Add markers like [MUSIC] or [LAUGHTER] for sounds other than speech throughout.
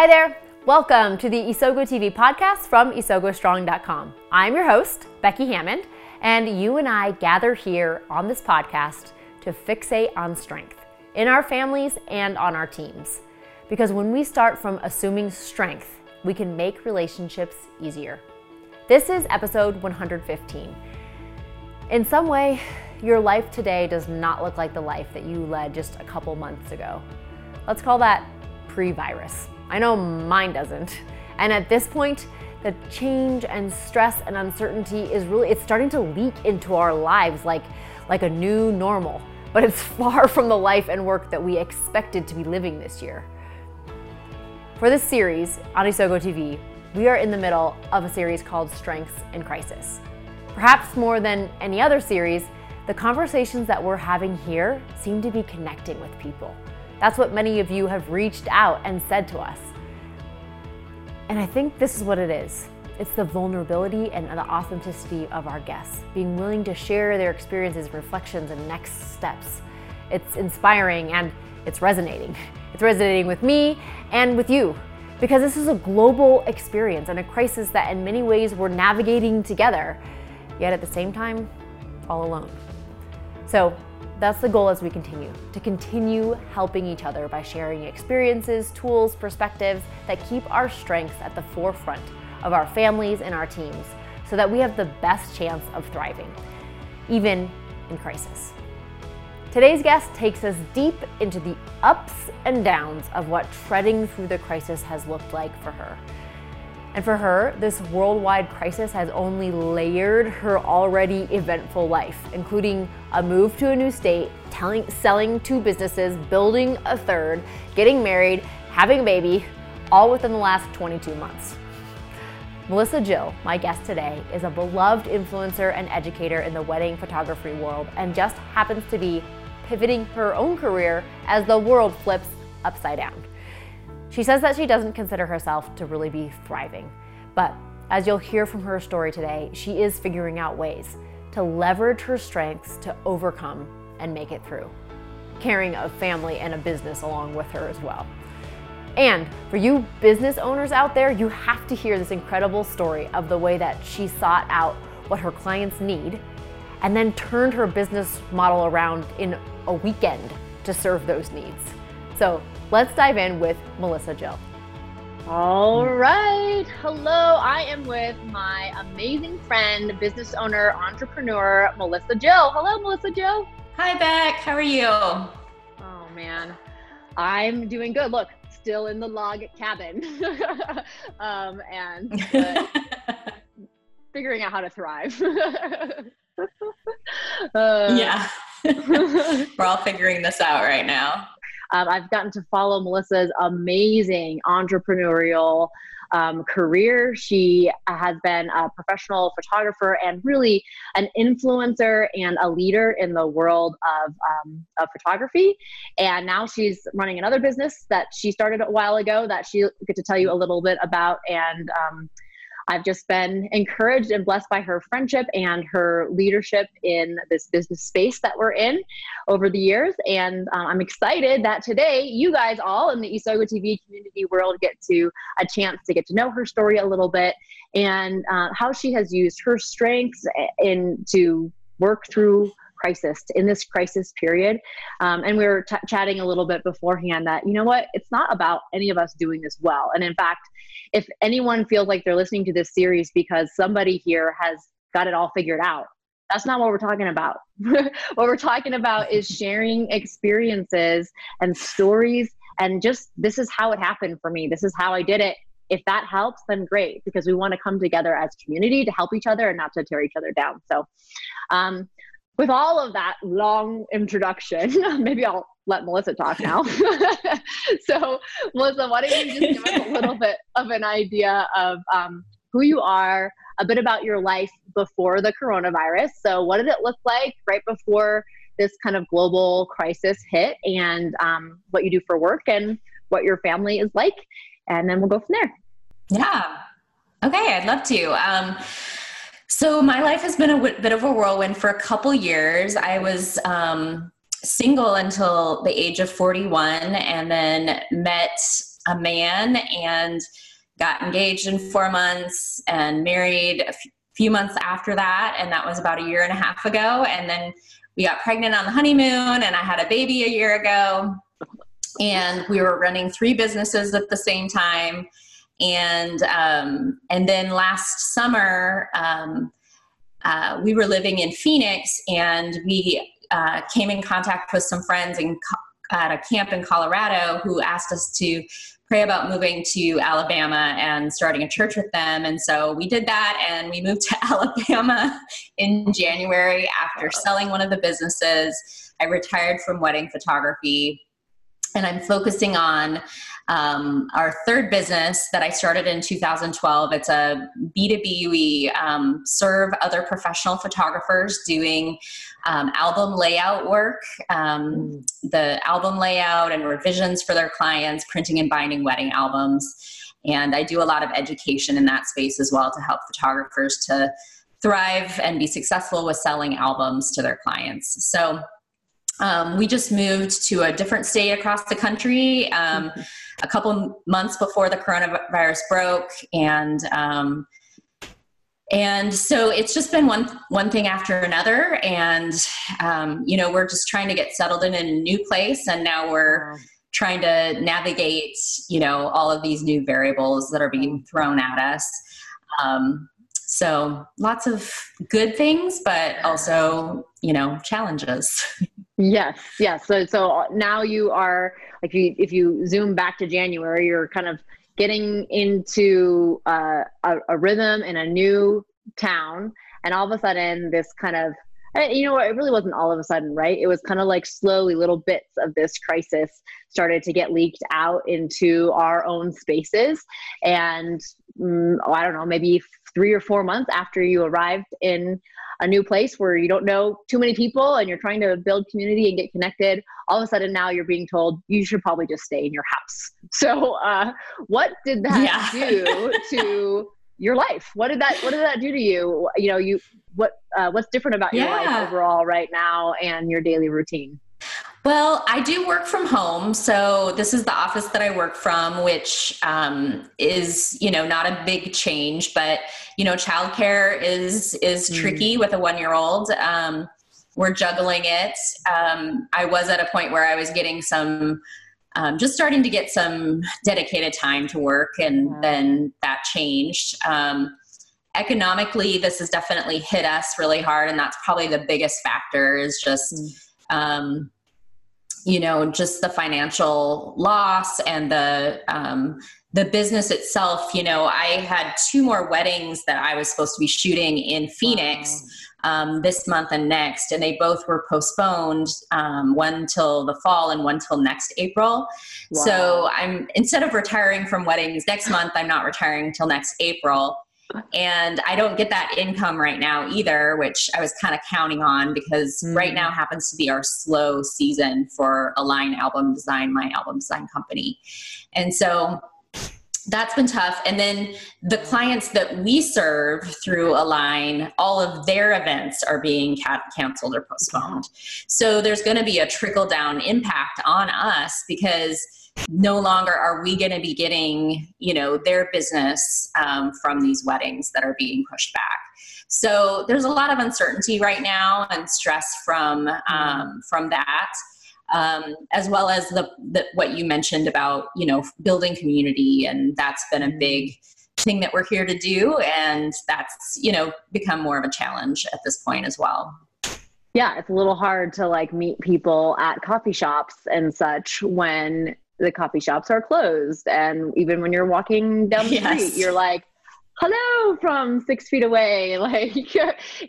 Hi there. Welcome to the Isogo TV podcast from isogostrong.com. I'm your host, Becky Hammond, and you and I gather here on this podcast to fixate on strength in our families and on our teams. Because when we start from assuming strength, we can make relationships easier. This is episode 115. In some way, your life today does not look like the life that you led just a couple months ago. Let's call that pre virus. I know mine doesn't. And at this point, the change and stress and uncertainty is really it's starting to leak into our lives like like a new normal. But it's [LAUGHS] far from the life and work that we expected to be living this year. For this series on Isogo TV, we are in the middle of a series called Strengths in Crisis. Perhaps more than any other series, the conversations that we're having here seem to be connecting with people. That's what many of you have reached out and said to us. And I think this is what it is it's the vulnerability and the authenticity of our guests, being willing to share their experiences, reflections, and next steps. It's inspiring and it's resonating. [LAUGHS] It's resonating with me and with you because this is a global experience and a crisis that, in many ways, we're navigating together, yet at the same time, all alone. So, that's the goal as we continue to continue helping each other by sharing experiences, tools, perspectives that keep our strengths at the forefront of our families and our teams so that we have the best chance of thriving, even in crisis. Today's guest takes us deep into the ups and downs of what treading through the crisis has looked like for her. And for her, this worldwide crisis has only layered her already eventful life, including a move to a new state, telling, selling two businesses, building a third, getting married, having a baby, all within the last 22 months. Melissa Jill, my guest today, is a beloved influencer and educator in the wedding photography world and just happens to be pivoting her own career as the world flips upside down. She says that she doesn't consider herself to really be thriving, but as you'll hear from her story today, she is figuring out ways to leverage her strengths to overcome and make it through, carrying a family and a business along with her as well. And for you business owners out there, you have to hear this incredible story of the way that she sought out what her clients need and then turned her business model around in a weekend to serve those needs. So let's dive in with Melissa Jill. All right. Hello. I am with my amazing friend, business owner, entrepreneur, Melissa Jill. Hello, Melissa Jill. Hi, Beck. How are you? Oh, man. I'm doing good. Look, still in the log cabin [LAUGHS] um, and uh, [LAUGHS] figuring out how to thrive. [LAUGHS] uh, yeah. We're all figuring this out right now. Um, I've gotten to follow Melissa's amazing entrepreneurial um, career. She has been a professional photographer and really an influencer and a leader in the world of, um, of photography. And now she's running another business that she started a while ago that she'll get to tell you a little bit about. And um, I've just been encouraged and blessed by her friendship and her leadership in this business space that we're in over the years. And uh, I'm excited that today you guys all in the Isogo TV community world get to a chance to get to know her story a little bit and uh, how she has used her strengths in to work through crisis in this crisis period um, and we were t- chatting a little bit beforehand that you know what it's not about any of us doing this well and in fact if anyone feels like they're listening to this series because somebody here has got it all figured out that's not what we're talking about. [LAUGHS] what we're talking about is [LAUGHS] sharing experiences and stories and just this is how it happened for me. This is how I did it. If that helps, then great, because we want to come together as community to help each other and not to tear each other down. So, um, with all of that long introduction, [LAUGHS] maybe I'll let Melissa talk now. [LAUGHS] so, Melissa, why don't you just give us a [LAUGHS] little bit of an idea of um, who you are, a bit about your life before the coronavirus. So, what did it look like right before this kind of global crisis hit, and um, what you do for work, and what your family is like? And then we'll go from there. Yeah. Okay, I'd love to. Um, so my life has been a w- bit of a whirlwind for a couple years. I was um, single until the age of 41 and then met a man and got engaged in four months and married a f- few months after that. And that was about a year and a half ago. And then we got pregnant on the honeymoon, and I had a baby a year ago. And we were running three businesses at the same time. And um, and then last summer, um, uh, we were living in Phoenix, and we uh, came in contact with some friends in, at a camp in Colorado who asked us to pray about moving to Alabama and starting a church with them. And so we did that and we moved to [LAUGHS] Alabama in January after selling one of the businesses. I retired from wedding photography and I'm focusing on um, our third business that I started in 2012. It's a B2B. We um, serve other professional photographers doing um, album layout work, um, mm. the album layout and revisions for their clients, printing and binding wedding albums. And I do a lot of education in that space as well to help photographers to thrive and be successful with selling albums to their clients. So um, we just moved to a different state across the country um, a couple months before the coronavirus broke, and um, and so it's just been one one thing after another, and um, you know we're just trying to get settled in, in a new place, and now we're trying to navigate you know all of these new variables that are being thrown at us. Um, so lots of good things, but also, you know, challenges. [LAUGHS] Yes, yes. So so now you are like you if you zoom back to January, you're kind of getting into uh, a, a rhythm in a new town, and all of a sudden this kind of you know it really wasn't all of a sudden right? It was kind of like slowly little bits of this crisis started to get leaked out into our own spaces. And mm, oh, i don't know maybe three or four months after you arrived in a new place where you don't know too many people and you're trying to build community and get connected all of a sudden now you're being told you should probably just stay in your house [LAUGHS] so uh, what did that yeah. do to your life what did that what did that do to you you know you what uh, what's different about your yeah. life overall right now and your daily routine well, I do work from home. So this is the office that I work from, which um, is, you know, not a big change, but you know, childcare is is mm. tricky with a one year old. Um, we're juggling it. Um, I was at a point where I was getting some, um, just starting to get some dedicated time to work, and then that changed. Um, economically, this has definitely hit us really hard, and that's probably the biggest factor. Is just mm you know just the financial loss and the um, the business itself you know i had two more weddings that i was supposed to be shooting in phoenix um, this month and next and they both were postponed um, one till the fall and one till next april. Wow. so i'm instead of retiring from weddings next month i'm not retiring until next april and I don't get that income right now either, which I was kind of counting on because mm. right now happens to be our slow season for Align Album Design, my album design company. And so that's been tough. And then the clients that we serve through Align, all of their events are being canceled or postponed. So there's going to be a trickle down impact on us because no longer are we going to be getting you know their business um, from these weddings that are being pushed back. So there's a lot of uncertainty right now and stress from um, from that um, as well as the, the, what you mentioned about you know building community and that's been a big thing that we're here to do and that's you know become more of a challenge at this point as well. Yeah it's a little hard to like meet people at coffee shops and such when the coffee shops are closed. And even when you're walking down the yes. street, you're like, hello from six feet away. [LAUGHS] Like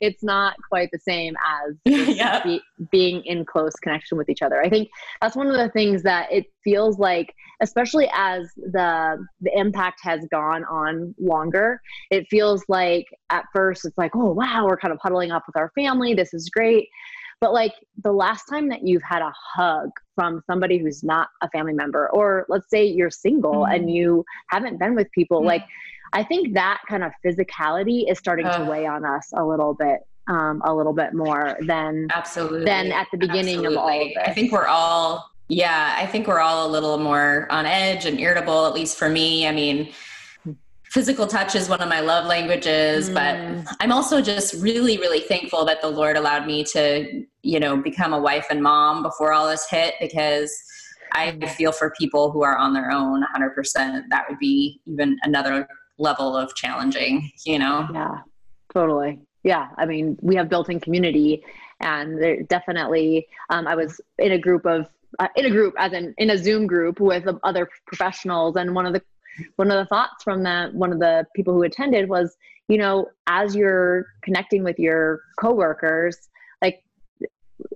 it's not quite the same as [LAUGHS] be, being in close connection with each other. I think that's one of the things that it feels like, especially as the the impact has gone on longer. It feels like at first it's like, oh wow, we're kind of huddling up with our family. This is great. But like the last time that you've had a hug from somebody who's not a family member, or let's say you're single mm-hmm. and you haven't been with people, mm-hmm. like I think that kind of physicality is starting to weigh on us a little bit, um, a little bit more than absolutely than at the beginning absolutely. of all of this. I think we're all yeah, I think we're all a little more on edge and irritable, at least for me. I mean, physical touch is one of my love languages, mm. but I'm also just really, really thankful that the Lord allowed me to, you know, become a wife and mom before all this hit because I feel for people who are on their own 100%. That would be even another level of challenging, you know? Yeah, totally. Yeah. I mean, we have built in community and there definitely, um, I was in a group of uh, in a group as in in a zoom group with other professionals and one of the one of the thoughts from that one of the people who attended was you know as you're connecting with your coworkers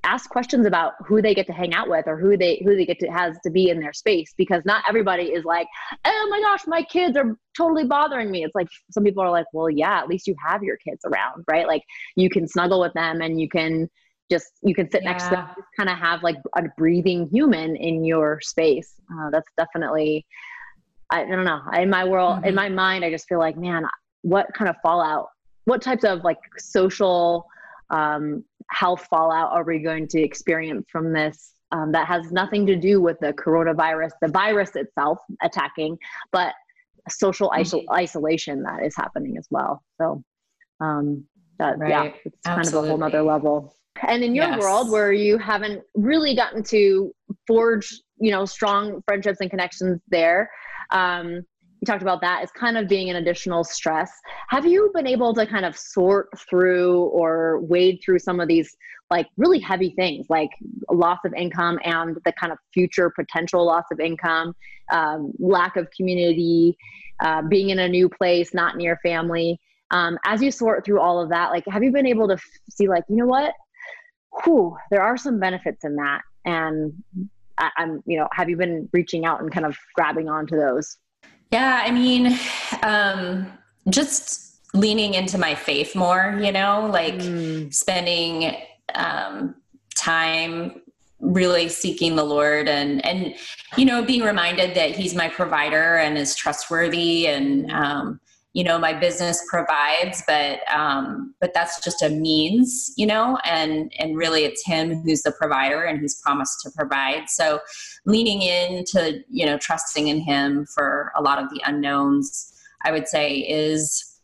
ask questions about who they get to hang out with or who they who they get to has to be in their space because not everybody is like oh my gosh my kids are totally bothering me it's like some people are like well yeah at least you have your kids around right like you can snuggle with them and you can just you can sit yeah. next to them kind of have like a breathing human in your space uh, that's definitely I, I, don't know in my world mm-hmm. in my mind i just feel like man what kind of fallout what types of like social um, health fallout are we going to experience from this um, that has nothing to do with the coronavirus the virus itself attacking but social mm-hmm. isolation that is happening as well so um, that, right. yeah it's Absolutely. kind of a whole nother level and in your yes. world where you haven't really gotten to forge, you know, strong friendships and connections there, um, you talked about that as kind of being an additional stress. Have you been able to kind of sort through or wade through some of these like really heavy things like loss of income and the kind of future potential loss of income, um, lack of community, uh, being in a new place, not near family? Um, as you sort through all of that, like, have you been able to f- see, like, you know what? whew, there are some benefits in that. And I, I'm, you know, have you been reaching out and kind of grabbing onto those? Yeah, I mean, um, just leaning into my faith more, you know, like mm. spending um, time really seeking the Lord and and you know being reminded that He's my provider and is trustworthy and um, you know my business provides but um, but that's just a means you know and and really it's him who's the provider and he's promised to provide. So leaning into you know trusting in him for a lot of the unknowns i would say is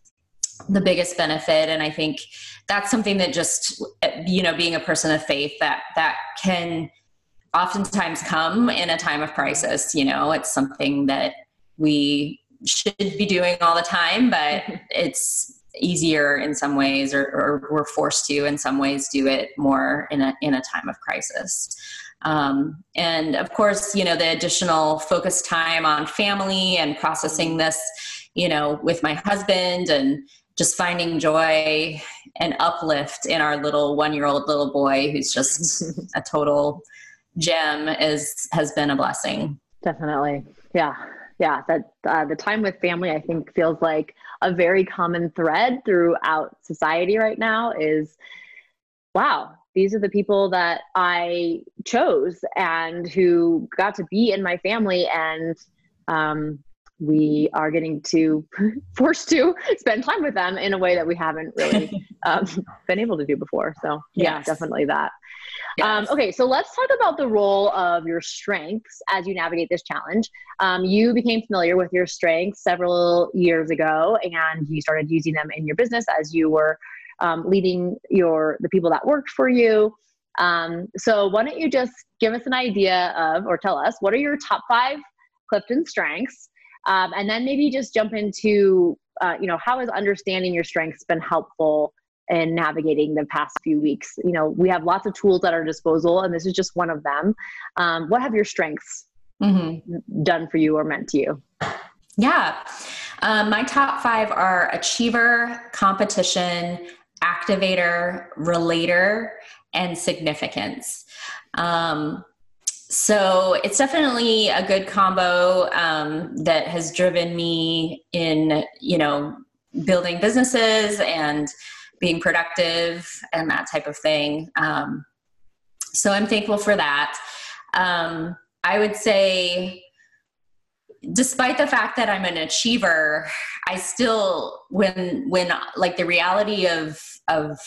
the biggest benefit. And i think that's something that just you know being a person of faith that that can oftentimes come in a time of crisis you know it's something that we should be doing all the time, but [LAUGHS] it's easier in some ways or, or, we're forced to in some ways do it more in a, in a time of crisis. Um, and of course, you know, the additional focus time on family and processing this, you know, with my husband and just finding joy and uplift in our little one year old little boy who's just [LAUGHS] a total gem is has been a blessing. Definitely. Yeah yeah, that uh, the time with family, I think, feels like a very common thread throughout society right now. Is wow, these are the people that I chose and who got to be in my family, and um, we are getting to [LAUGHS] forced to spend time with them in a way that we haven't really [LAUGHS] um, been able to do before. So yeah, definitely that. Um, okay, so let's talk about the role of your strengths as you navigate this challenge. Um, you became familiar with your strengths several years ago, and you started using them in your business as you were um, leading your the people that worked for you. Um, so why don't you just give us an idea of, or tell us, what are your top five Clifton strengths, um, and then maybe just jump into, uh, you know, how has understanding your strengths been helpful in navigating the past few weeks. You know, we have lots of tools at our disposal, and this is just one of them. Um, what have your strengths mm-hmm. done for you or meant to you? Yeah. Um, my top five are achiever, competition, activator, relator, and significance. Um, so it's definitely a good combo um, that has driven me in, you know, building businesses and being productive and that type of thing. Um, so I'm thankful for that. Um, I would say, despite the fact that I'm an achiever, I still, when when like the reality of of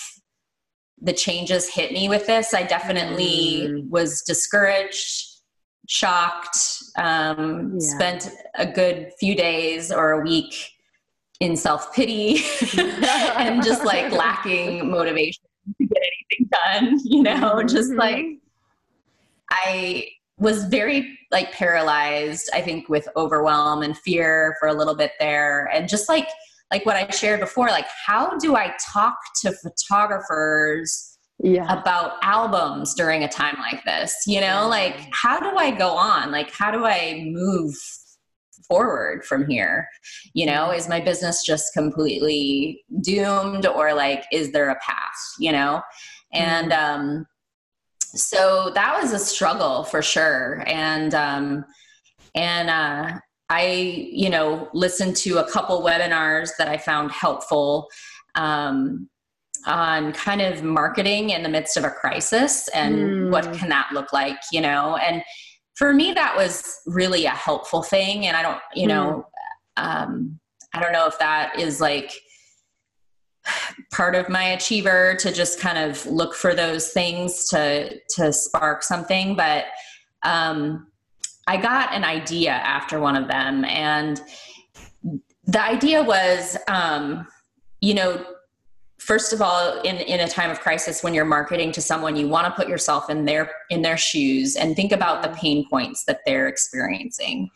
the changes hit me with this, I definitely mm. was discouraged shocked, um, yeah. spent a good few days or a week in self pity [LAUGHS] and just like [LAUGHS] lacking motivation to get anything done, you know, mm-hmm. just like I was very like paralyzed, I think, with overwhelm and fear for a little bit there. And just like, like what I shared before, like, how do I talk to photographers yeah. about albums during a time like this? You know, like, how do I go on? Like, how do I move forward from here? You know, is my business just completely doomed or like, is there a path, you know? And, mm-hmm. um, so that was a struggle for sure and um, and uh, i you know listened to a couple webinars that i found helpful um, on kind of marketing in the midst of a crisis and mm. what can that look like you know and for me that was really a helpful thing and i don't you know mm. um, i don't know if that is like part of my achiever to just kind of look for those things to to spark something but um, i got an idea after one of them and the idea was um, you know first of all in in a time of crisis when you're marketing to someone you want to put yourself in their in their shoes and think about the mm-hmm. pain points that they're experiencing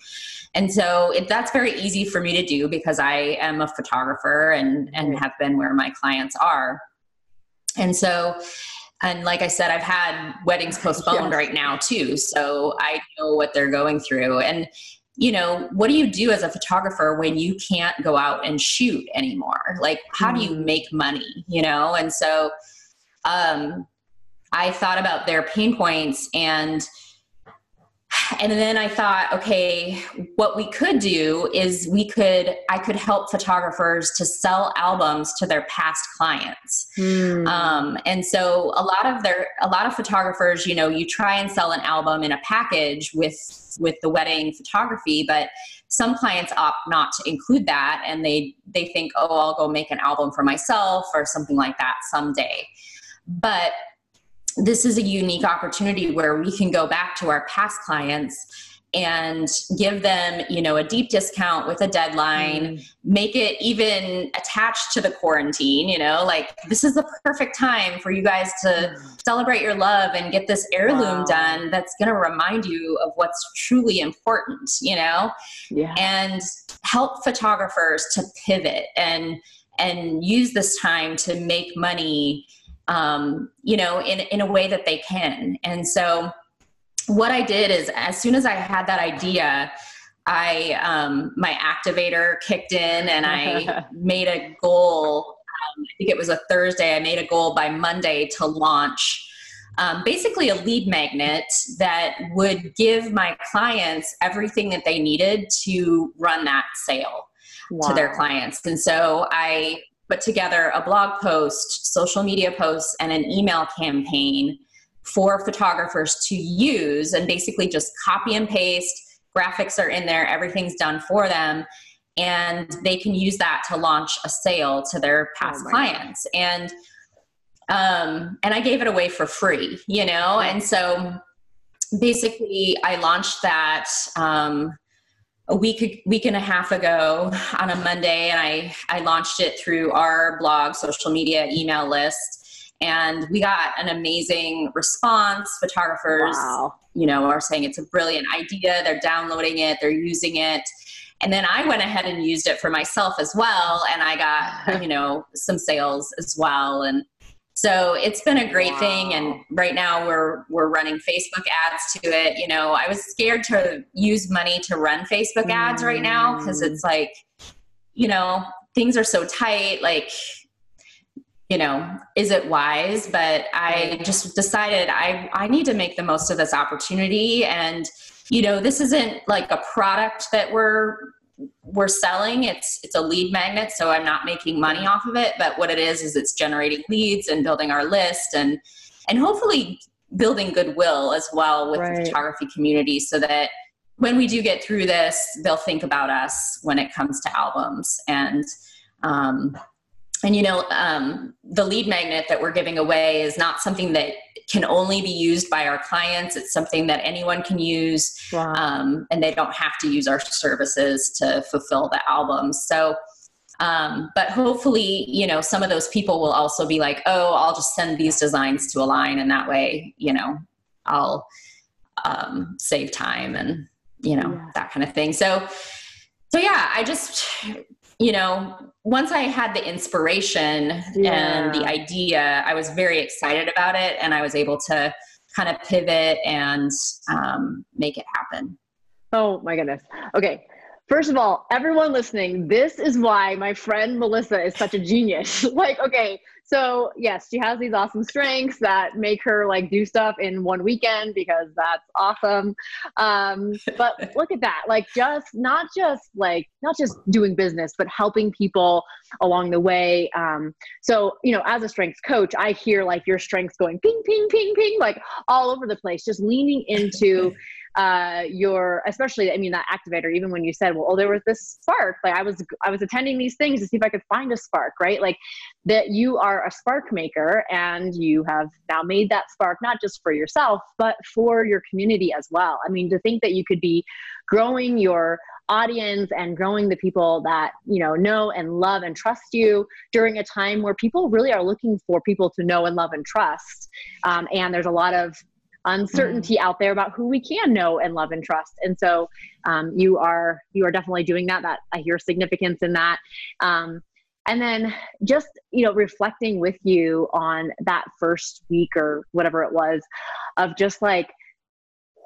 and so it, that's very easy for me to do because I am a photographer and, and have been where my clients are. And so, and like I said, I've had weddings [LAUGHS] postponed right now too. So I know what they're going through. And, you know, what do you do as a photographer when you can't go out and shoot anymore? Like, how do you mm. make money, you know? And so, um, I thought about their pain points and, and then I thought, okay, what we could do is we could, I could help photographers to sell albums to their past clients. Mm. Um, and so a lot of their, a lot of photographers, you know, you try and sell an album in a package with, with the wedding photography, but some clients opt not to include that and they, they think, oh, I'll go make an album for myself or something like that someday. But this is a unique opportunity where we can go back to our past clients and give them you know a deep discount with a deadline mm. make it even attached to the quarantine you know like this is the perfect time for you guys to mm. celebrate your love and get this heirloom wow. done that's going to remind you of what's truly important you know yeah. and help photographers to pivot and and use this time to make money um, you know, in, in a way that they can. And so what I did is as soon as I had that idea, I um, my activator kicked in and I [LAUGHS] made a goal. Um, I think it was a Thursday. I made a goal by Monday to launch um, basically a lead magnet that would give my clients everything that they needed to run that sale wow. to their clients. And so I put together a blog post, social media posts, and an email campaign for photographers to use and basically just copy and paste. Graphics are in there, everything's done for them. And they can use that to launch a sale to their past oh clients. God. And um, and I gave it away for free, you know? And so basically I launched that um, a week week and a half ago on a Monday, and I I launched it through our blog, social media, email list, and we got an amazing response. Photographers, wow. you know, are saying it's a brilliant idea. They're downloading it, they're using it. And then I went ahead and used it for myself as well, and I got [LAUGHS] you know some sales as well, and so it's been a great wow. thing. And right now we're we're running Facebook ads to it. You know, I was scared to use money to run Facebook ads right now because it's mm. like, you know, things are so tight. Like, you know, is it wise? But I just decided I I need to make the most of this opportunity and you know this isn't like a product that we're we're selling it's it's a lead magnet so i'm not making money off of it but what it is is it's generating leads and building our list and and hopefully building goodwill as well with right. the photography community so that when we do get through this they'll think about us when it comes to albums and um, and you know um, the lead magnet that we're giving away is not something that can only be used by our clients it's something that anyone can use wow. um, and they don't have to use our services to fulfill the album so um, but hopefully you know some of those people will also be like oh i'll just send these designs to align and that way you know i'll um, save time and you know yeah. that kind of thing so so yeah i just you know, once I had the inspiration yeah. and the idea, I was very excited about it and I was able to kind of pivot and um, make it happen. Oh my goodness. Okay. First of all, everyone listening, this is why my friend Melissa is such a genius. [LAUGHS] like, okay, so yes, she has these awesome strengths that make her like do stuff in one weekend because that's awesome. Um, but [LAUGHS] look at that, like just not just like not just doing business, but helping people along the way. Um, so you know, as a strengths coach, I hear like your strengths going ping, ping, ping, ping, like all over the place, just leaning into [LAUGHS] uh, your especially i mean that activator even when you said well oh there was this spark like i was i was attending these things to see if i could find a spark right? Like that you are a spark maker and you have now made that spark not just for yourself but for your community as well. I mean to think that you could be growing your audience and growing the people that you know know and love and trust you during a time where people really are looking for people to know and love and trust um, and there's a lot of uncertainty mm-hmm. out there about who we can know and love and trust and so um, you are you are definitely doing that that i hear significance in that um, and then just you know reflecting with you on that first week or whatever it was of just like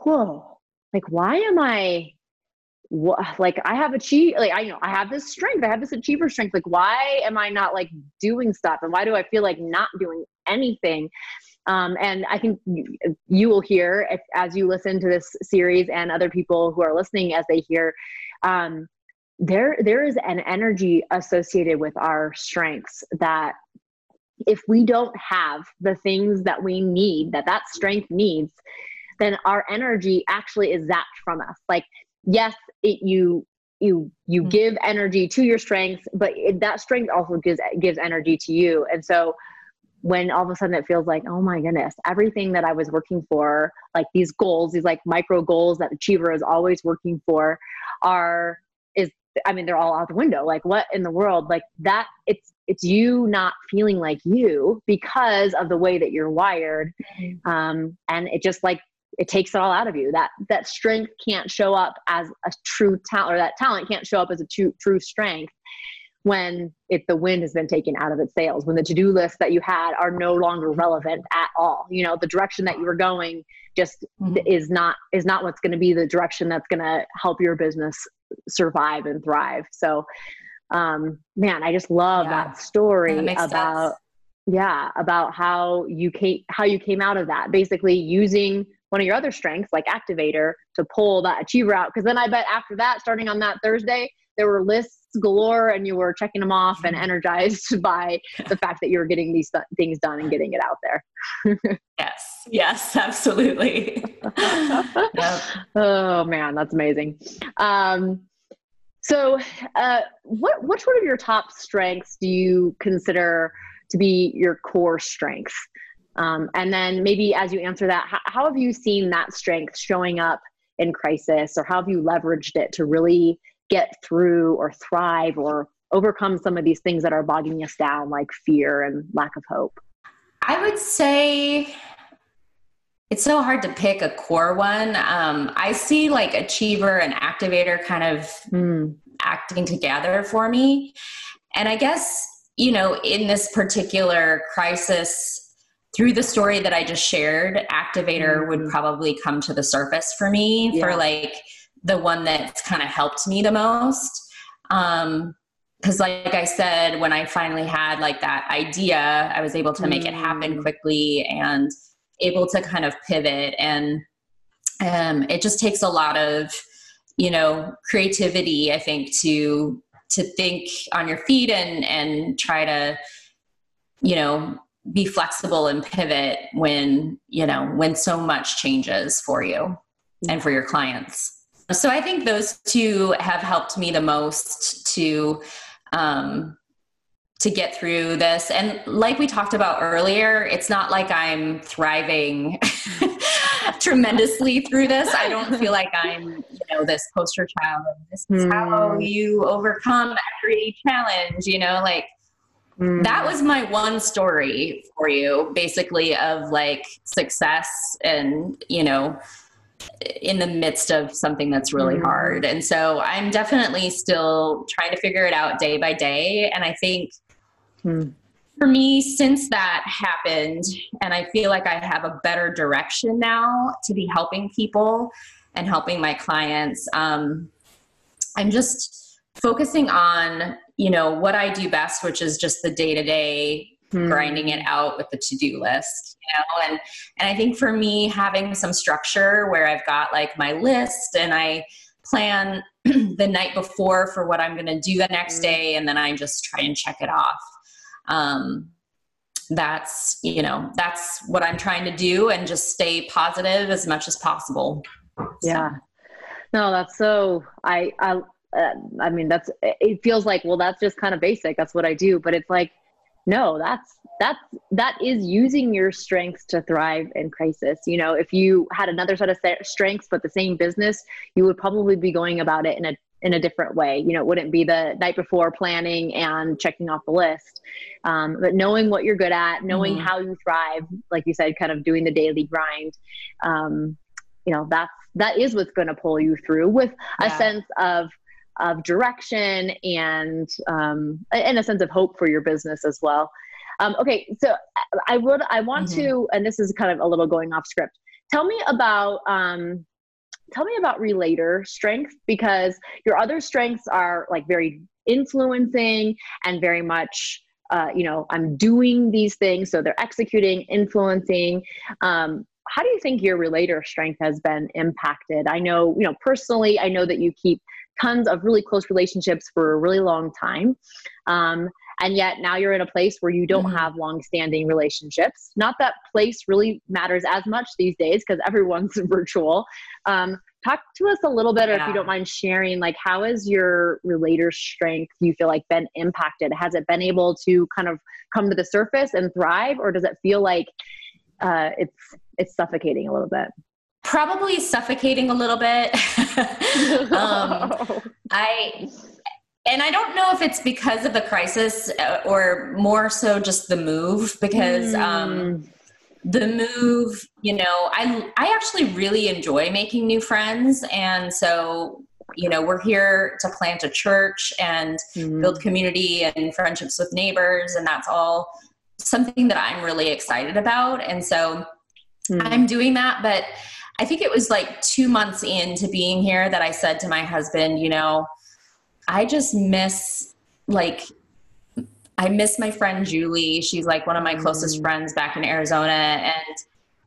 whoa like why am i like I have a achieved, like I you know I have this strength, I have this achiever strength. Like why am I not like doing stuff, and why do I feel like not doing anything? Um, and I think you will hear if, as you listen to this series and other people who are listening as they hear, um, there there is an energy associated with our strengths that if we don't have the things that we need that that strength needs then our energy actually is zapped from us like yes it, you you you mm-hmm. give energy to your strengths but it, that strength also gives gives energy to you and so when all of a sudden it feels like, oh my goodness, everything that I was working for, like these goals, these like micro goals that Achiever is always working for, are is I mean, they're all out the window. Like what in the world? Like that it's it's you not feeling like you because of the way that you're wired. Mm-hmm. Um, and it just like it takes it all out of you. That that strength can't show up as a true talent or that talent can't show up as a true true strength when it the wind has been taken out of its sails when the to-do lists that you had are no longer relevant at all you know the direction that you were going just mm-hmm. is not is not what's going to be the direction that's going to help your business survive and thrive so um man i just love yeah. that story that about sense. yeah about how you came how you came out of that basically using one of your other strengths like activator to pull that achiever out because then i bet after that starting on that thursday there were lists galore and you were checking them off and mm-hmm. energized [LAUGHS] by the fact that you were getting these th- things done and getting it out there. [LAUGHS] yes, yes, absolutely. [LAUGHS] yep. Oh man, that's amazing. Um, so, uh, what what sort of your top strengths do you consider to be your core strengths? Um, and then maybe as you answer that, how, how have you seen that strength showing up in crisis, or how have you leveraged it to really get through or thrive or overcome some of these things that are bogging us down, like fear and lack of hope? I would say it's so hard to pick a core one. Um, I see like achiever and activator kind of mm. acting together for me. And I guess, you know, in this particular crisis, through the story that I just shared, activator mm. would hmm. probably come to the surface for me yeah. for like the one that's kind of helped me the most. Um, because like i said when i finally had like that idea i was able to make it happen mm. quickly and able to kind of pivot and um, it just takes a lot of you know creativity i think to to think on your feet and and try to you know be flexible and pivot when you know when so much changes for you and for your clients so I think those two have helped me the most to um, to get through this. And like we talked about earlier, it's not like I'm thriving [LAUGHS] tremendously through this. I don't feel like I'm, you know, this poster child of this is mm. how you overcome every challenge, you know, like mm. that was my one story for you, basically, of like success and, you know, in the midst of something that's really mm. hard. And so I'm definitely still trying to figure it out day by day. And I think mm. for me, since that happened, and I feel like I have a better direction now to be helping people and helping my clients, um, I'm just focusing on you know what i do best which is just the day to day hmm. grinding it out with the to-do list you know and and i think for me having some structure where i've got like my list and i plan [CLEARS THROAT] the night before for what i'm going to do the next hmm. day and then i just try and check it off um, that's you know that's what i'm trying to do and just stay positive as much as possible yeah no that's so i i uh, i mean that's it feels like well that's just kind of basic that's what i do but it's like no that's that's that is using your strengths to thrive in crisis you know if you had another set of strengths but the same business you would probably be going about it in a in a different way you know it wouldn't be the night before planning and checking off the list um, but knowing what you're good at knowing mm-hmm. how you thrive like you said kind of doing the daily grind um, you know that's that is what's going to pull you through with yeah. a sense of of direction and um, and a sense of hope for your business as well. Um, okay, so I would I want mm-hmm. to, and this is kind of a little going off script. Tell me about um, tell me about relator strength because your other strengths are like very influencing and very much uh, you know i'm doing these things so they're executing influencing um, how do you think your relator strength has been impacted i know you know personally i know that you keep tons of really close relationships for a really long time. Um, and yet now you're in a place where you don't mm-hmm. have long-standing relationships. Not that place really matters as much these days because everyone's [LAUGHS] virtual. Um, talk to us a little bit, yeah. or if you don't mind sharing, like how has your relator strength you feel like been impacted? Has it been able to kind of come to the surface and thrive, or does it feel like uh, it's it's suffocating a little bit? Probably suffocating a little bit. [LAUGHS] um, I and I don't know if it's because of the crisis uh, or more so just the move because mm. um, the move, you know, I I actually really enjoy making new friends and so you know we're here to plant a church and mm. build community and friendships with neighbors and that's all something that I'm really excited about and so mm. I'm doing that but I think it was like two months into being here that I said to my husband, you know, I just miss like I miss my friend Julie. She's like one of my closest mm. friends back in Arizona and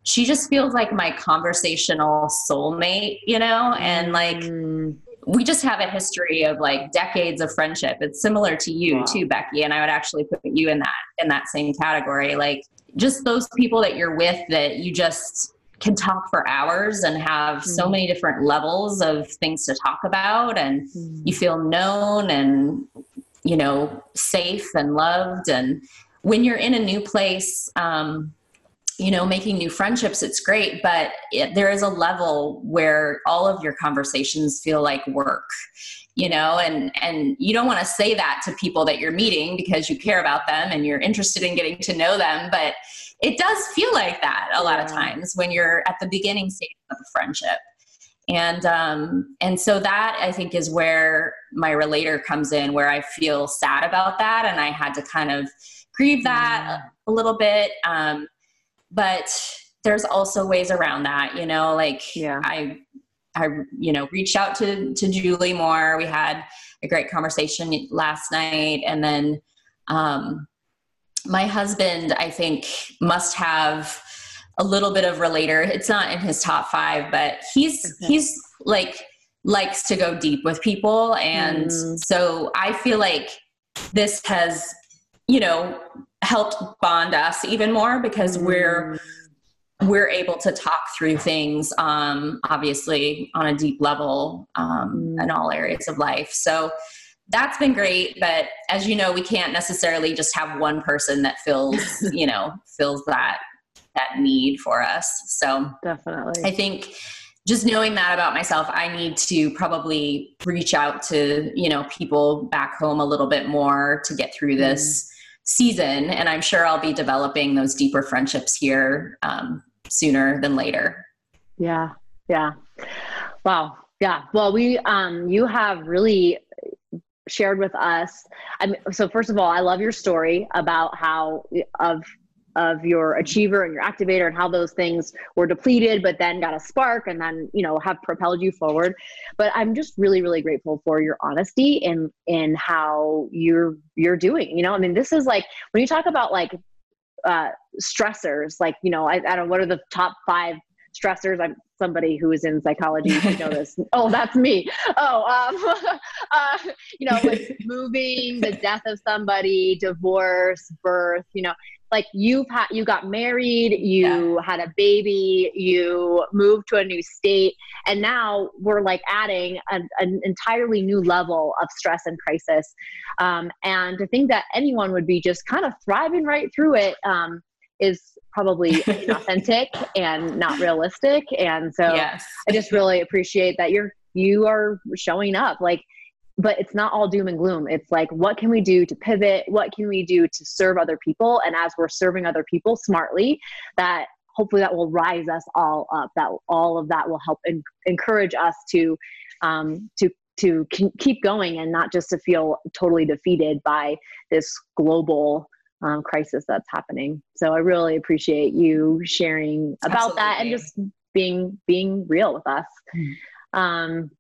she just feels like my conversational soulmate, you know? And like mm. we just have a history of like decades of friendship. It's similar to you wow. too, Becky, and I would actually put you in that in that same category. Like just those people that you're with that you just can talk for hours and have mm-hmm. so many different levels of things to talk about and mm-hmm. you feel known and you know safe and loved and when you're in a new place um, you know making new friendships it's great but it, there is a level where all of your conversations feel like work you know and and you don't want to say that to people that you're meeting because you care about them and you're interested in getting to know them but it does feel like that a lot of times when you're at the beginning stage of a friendship. And um, and so that i think is where my relator comes in where i feel sad about that and i had to kind of grieve that a, little bit um, but there's also ways around that you know like yeah. i i you know reached out to to julie more. We had a great conversation last night and then um, my husband, I think, must have a little bit of relator. It's not in his top five, but he's okay. he's like likes to go deep with people, and mm. so I feel like this has, you know, helped bond us even more because mm. we're we're able to talk through things um, obviously on a deep level um, mm. in all areas of life so that's been great but as you know we can't necessarily just have one person that fills [LAUGHS] you know fills that that need for us. So definitely. I think just knowing that about myself i need to probably reach out to you know people back home a little bit more to get through this mm. season. And i'm sure i'll be developing those deeper friendships here um, sooner than later. Yeah. Yeah. Wow. Yeah. Well we um you have really shared with us i mean so first of all i love your story about how of of your achiever and your activator and how those things were depleted but then got a spark and then you know have propelled you forward. But i'm just really really grateful for your honesty in in how you're you're doing you know? I mean this is like when you talk about like uh stressors like you know i, I don't know what are the top five stressors? I'm somebody who is in psychology you [LAUGHS] know this oh that's me oh um [LAUGHS] uh, you know like [LAUGHS] moving the death of somebody divorce birth you know like you've had you got married you yeah. had a baby you moved to a new state and now we're like adding an, an entirely new level of stress and crisis um, and to think that anyone would be just kind of thriving right through it um, is probably [LAUGHS] authentic and not realistic and so yes. i just really appreciate that you're you are showing up like but it's not all doom and gloom. It's like, what can we do to pivot? What can we do to serve other people? And as we're serving other people smartly, that hopefully that will rise us all up. That all of that will help en- encourage us to um, to to keep going and not just to feel totally defeated by this global um, crisis that's happening. So I really appreciate you sharing about Absolutely. that and just being being real with us. Mm. Um,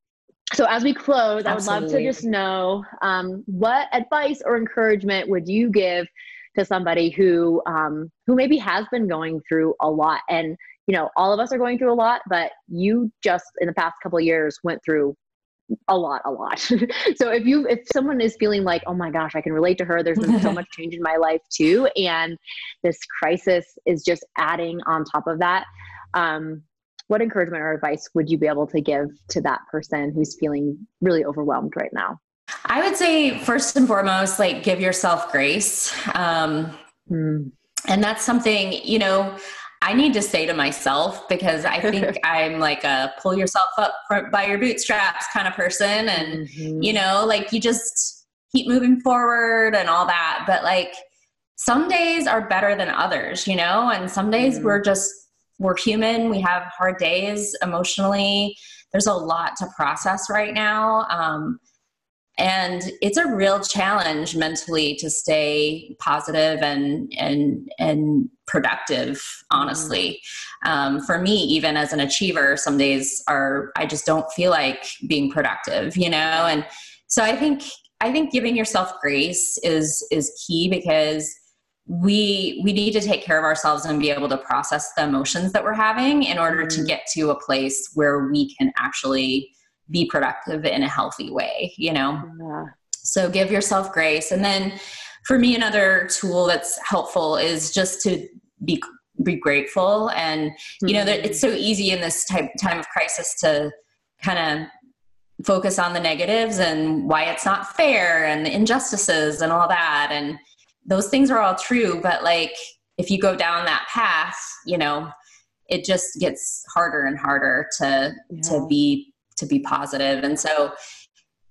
so as we close, Absolutely. I would love to just know um, what advice or encouragement would you give to somebody who um, who maybe has been going through a lot, and you know, all of us are going through a lot, but you just in the past couple of years went through a lot a lot [LAUGHS] so if you if someone is feeling like oh my gosh i can relate to her there's been so [LAUGHS] much change in my life too and this crisis is just adding on top of that um, what encouragement or advice would you be able to give to that person who's feeling really overwhelmed right now? I would say, first and foremost, like give yourself grace. Um, mm. And that's something, you know, I need to say to myself because I think [LAUGHS] I'm like a pull yourself up by your bootstraps kind of person. And, mm-hmm. you know, like you just keep moving forward and all that. But like some days are better than others, you know, and some days mm. we're just we're human. We have hard days emotionally. There's a lot to process right now. Um, and it's a real challenge mentally to stay positive and and and productive honestly mm. um, for me even as an achiever some days are i just don't feel like being productive you know and so i think i think giving yourself grace is is key because we we need to take care of ourselves and be able to process the emotions that we're having in order to mm-hmm. get to a place where we can actually be productive in a healthy way you know yeah. so give yourself grace and then for me another tool that's helpful is just to be be grateful and you know that it's so mm-hmm. easy in this type time of crisis to kind of focus on the negatives and why it's not fair and the injustices and all that and those things are all true but like if you go down that path you know it just gets harder and harder to yeah. to be to be positive and so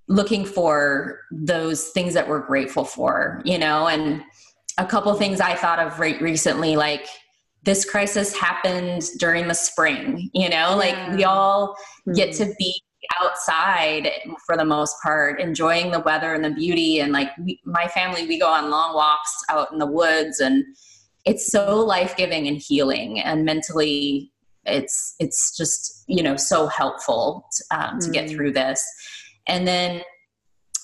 looking for those things that we're grateful for you know and a couple things i thought of right recently like this crisis happened during the spring you know like we all get hmm. to be outside for the most part, enjoying the weather and the beauty. And like we, my family, we go on long walks out in the woods, and it's so life giving and healing. And mentally, it's it's just you know so helpful um, to mm. get through this. And then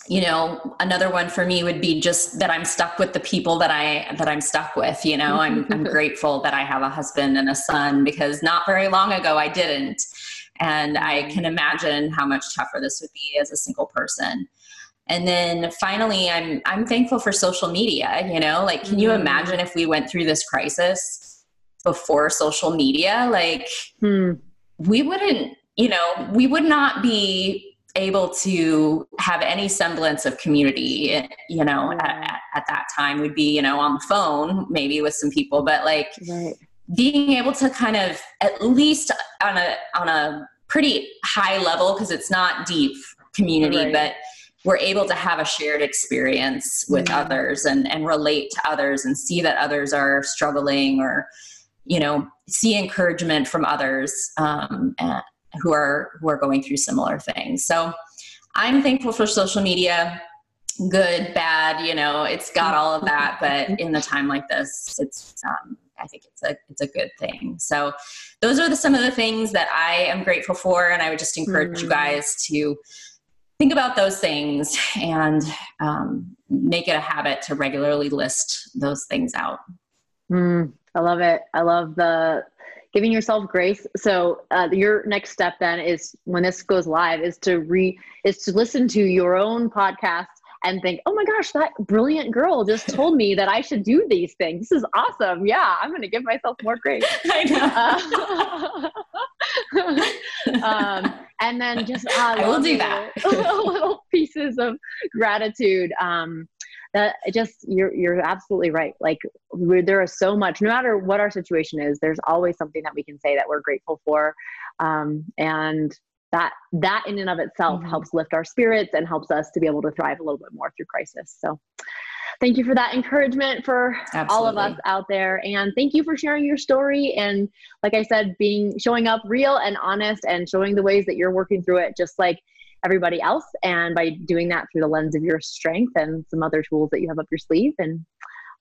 you know another one for me would be just that i'm stuck with the people that i that i'm stuck with you know i'm i'm [LAUGHS] grateful that i have a husband and a son because not very long ago i didn't and I can imagine how much tougher this would be as a single person. And then finally, I'm I'm thankful for social media. You know, like, can you mm-hmm. imagine if we went through this crisis before social media? Like, hmm. we wouldn't. You know, we would not be able to have any semblance of community you know at, at, that time We'd be you know on the phone maybe with some people but like right. being able to kind of at least on a on a pretty high level because it's not deep community right. but we're able to have a shared experience with mm-hmm. others and and relate to others and see that others are struggling or you know see encouragement from others um, who are who are going through similar things. So i'm thankful for social media good bad you know it's got all of that but [LAUGHS] in the time like this it's um, i think it's a it's a good thing. So those are the, some of the things that i am grateful for and i would just encourage mm-hmm. you guys to think about those things and um, make it a habit to regularly list those things out. Mm, i love it i love the giving yourself grace. So uh, your next step then is when this goes live is to re is to listen to your own podcast and think, oh my gosh, that brilliant girl just told me that I should do these things. This is awesome. Yeah, I'm going to give myself more grace. [LAUGHS] I know. Uh, [LAUGHS] um, and then just uh, I will do that. [LAUGHS] little pieces of gratitude. Um, that just you're you're absolutely right like there is so much no matter what our situation is there's always something that we can say that we're grateful for um, and that that in and of itself mm-hmm. helps lift our spirits and helps us to be able to thrive a little bit more through crisis so thank you for that encouragement for Absolutely. all of us out there and thank you for sharing your story and like i said being showing up real and honest and showing the ways that you're working through it just like everybody else and by doing that through the lens of your strength and some other tools that you have up your sleeve and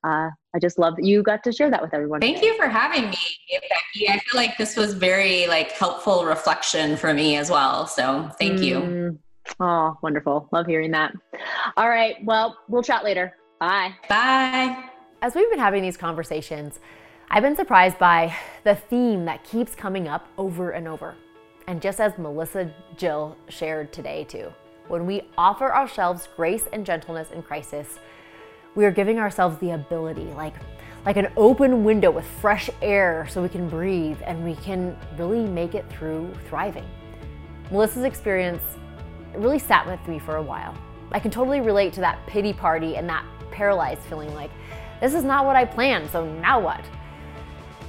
uh, I just love that you got to share that with everyone. Thank today. you for having me, Becky. I feel like this was very like helpful reflection for me as well. So thank mm. you. Oh, wonderful. Love hearing that. All right. Well, we'll chat later. Bye. Bye. As we've been having these conversations, I've been surprised by the theme that keeps coming up over and over. And just as Melissa Jill shared today, too, when we offer ourselves grace and gentleness in crisis, we are giving ourselves the ability, like, like an open window with fresh air so we can breathe and we can really make it through thriving. Melissa's experience really sat with me for a while. I can totally relate to that pity party and that paralyzed feeling like, this is not what I planned, so now what?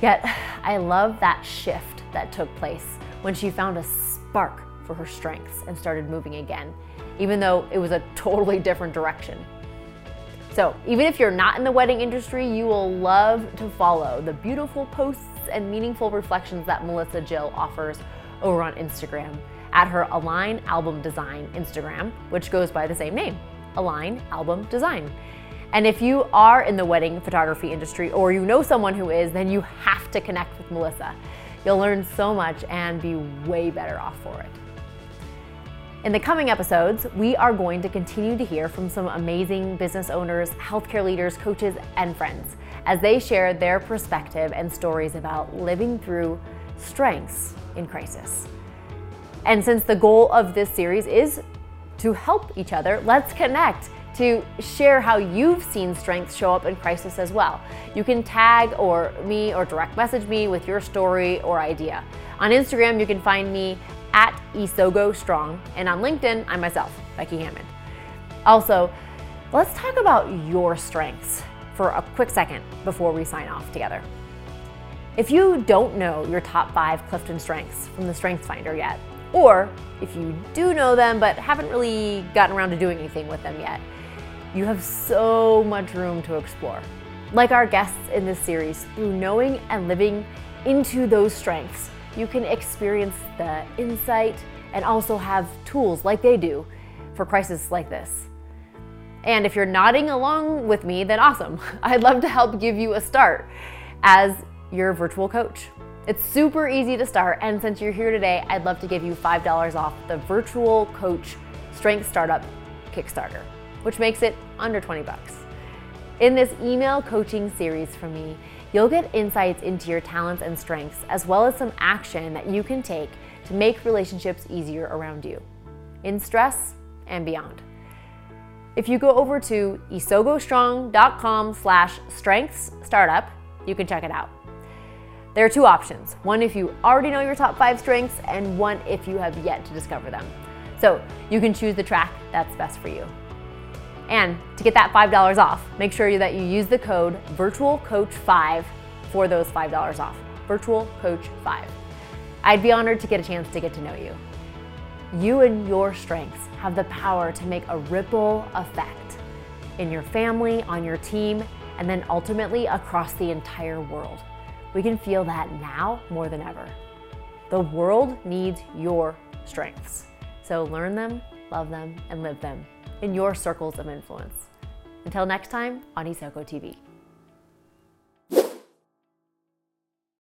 Yet, [SIGHS] I love that shift that took place when she found a spark for her strengths and started moving again, even though it was a [LAUGHS] totally different direction. So, even if you're not in the wedding industry, you will love to follow the beautiful posts and meaningful reflections that Melissa Jill offers over on Instagram at her Align Album Design Instagram, which goes by the same name, Align Album Design. And if you are in the wedding photography industry or you know someone who is, then you have to connect with Melissa. You'll learn so much and be way better off for it. In the coming episodes, we are going to continue to hear from some amazing business owners, healthcare leaders, coaches, and friends as they share their perspective and stories about living through strengths in crisis. And since the goal of this series is to help each other, let's connect to share how you've seen strengths show up in crisis as well. You can tag or me or direct message me with your story or idea. On Instagram, you can find me at Isogo Strong, and on LinkedIn, I'm myself, Becky Hammond. Also, let's talk about your strengths for a quick second before we sign off together. If you don't know your top five Clifton strengths from the Strengths Finder yet, or if you do know them but haven't really gotten around to doing anything with them yet, you have so much room to explore. Like our guests in this series, through knowing and living into those strengths, you can experience the insight and also have tools like they do for crises like this. And if you're nodding along with me, then awesome. [LAUGHS] I'd love to help give you a start as your virtual coach. It's super easy to start, and since you're here today, I'd love to give you $5 off the Virtual Coach Strength Startup Kickstarter which makes it under 20 bucks. In this email coaching series from me, you'll get insights into your talents and strengths, as well as some action that you can take to make relationships easier around you, in stress and beyond. If you go over to isogostrong.com slash strengths startup, you can check it out. There are two options one if you already know your top five strengths, and one if you have yet to discover them. So you can choose the track that's best for you. And to get that $5 off, make sure that you use the code VirtualCoach5 for those $5 off. VirtualCoach5. I'd be honored to get a chance to get to know you. You and your strengths have the power to make a ripple effect in your family, on your team, and then ultimately across the entire world. We can feel that now more than ever. The world needs your strengths. So learn them, love them, and live them in your circles of influence. Until next time on Isogo TV.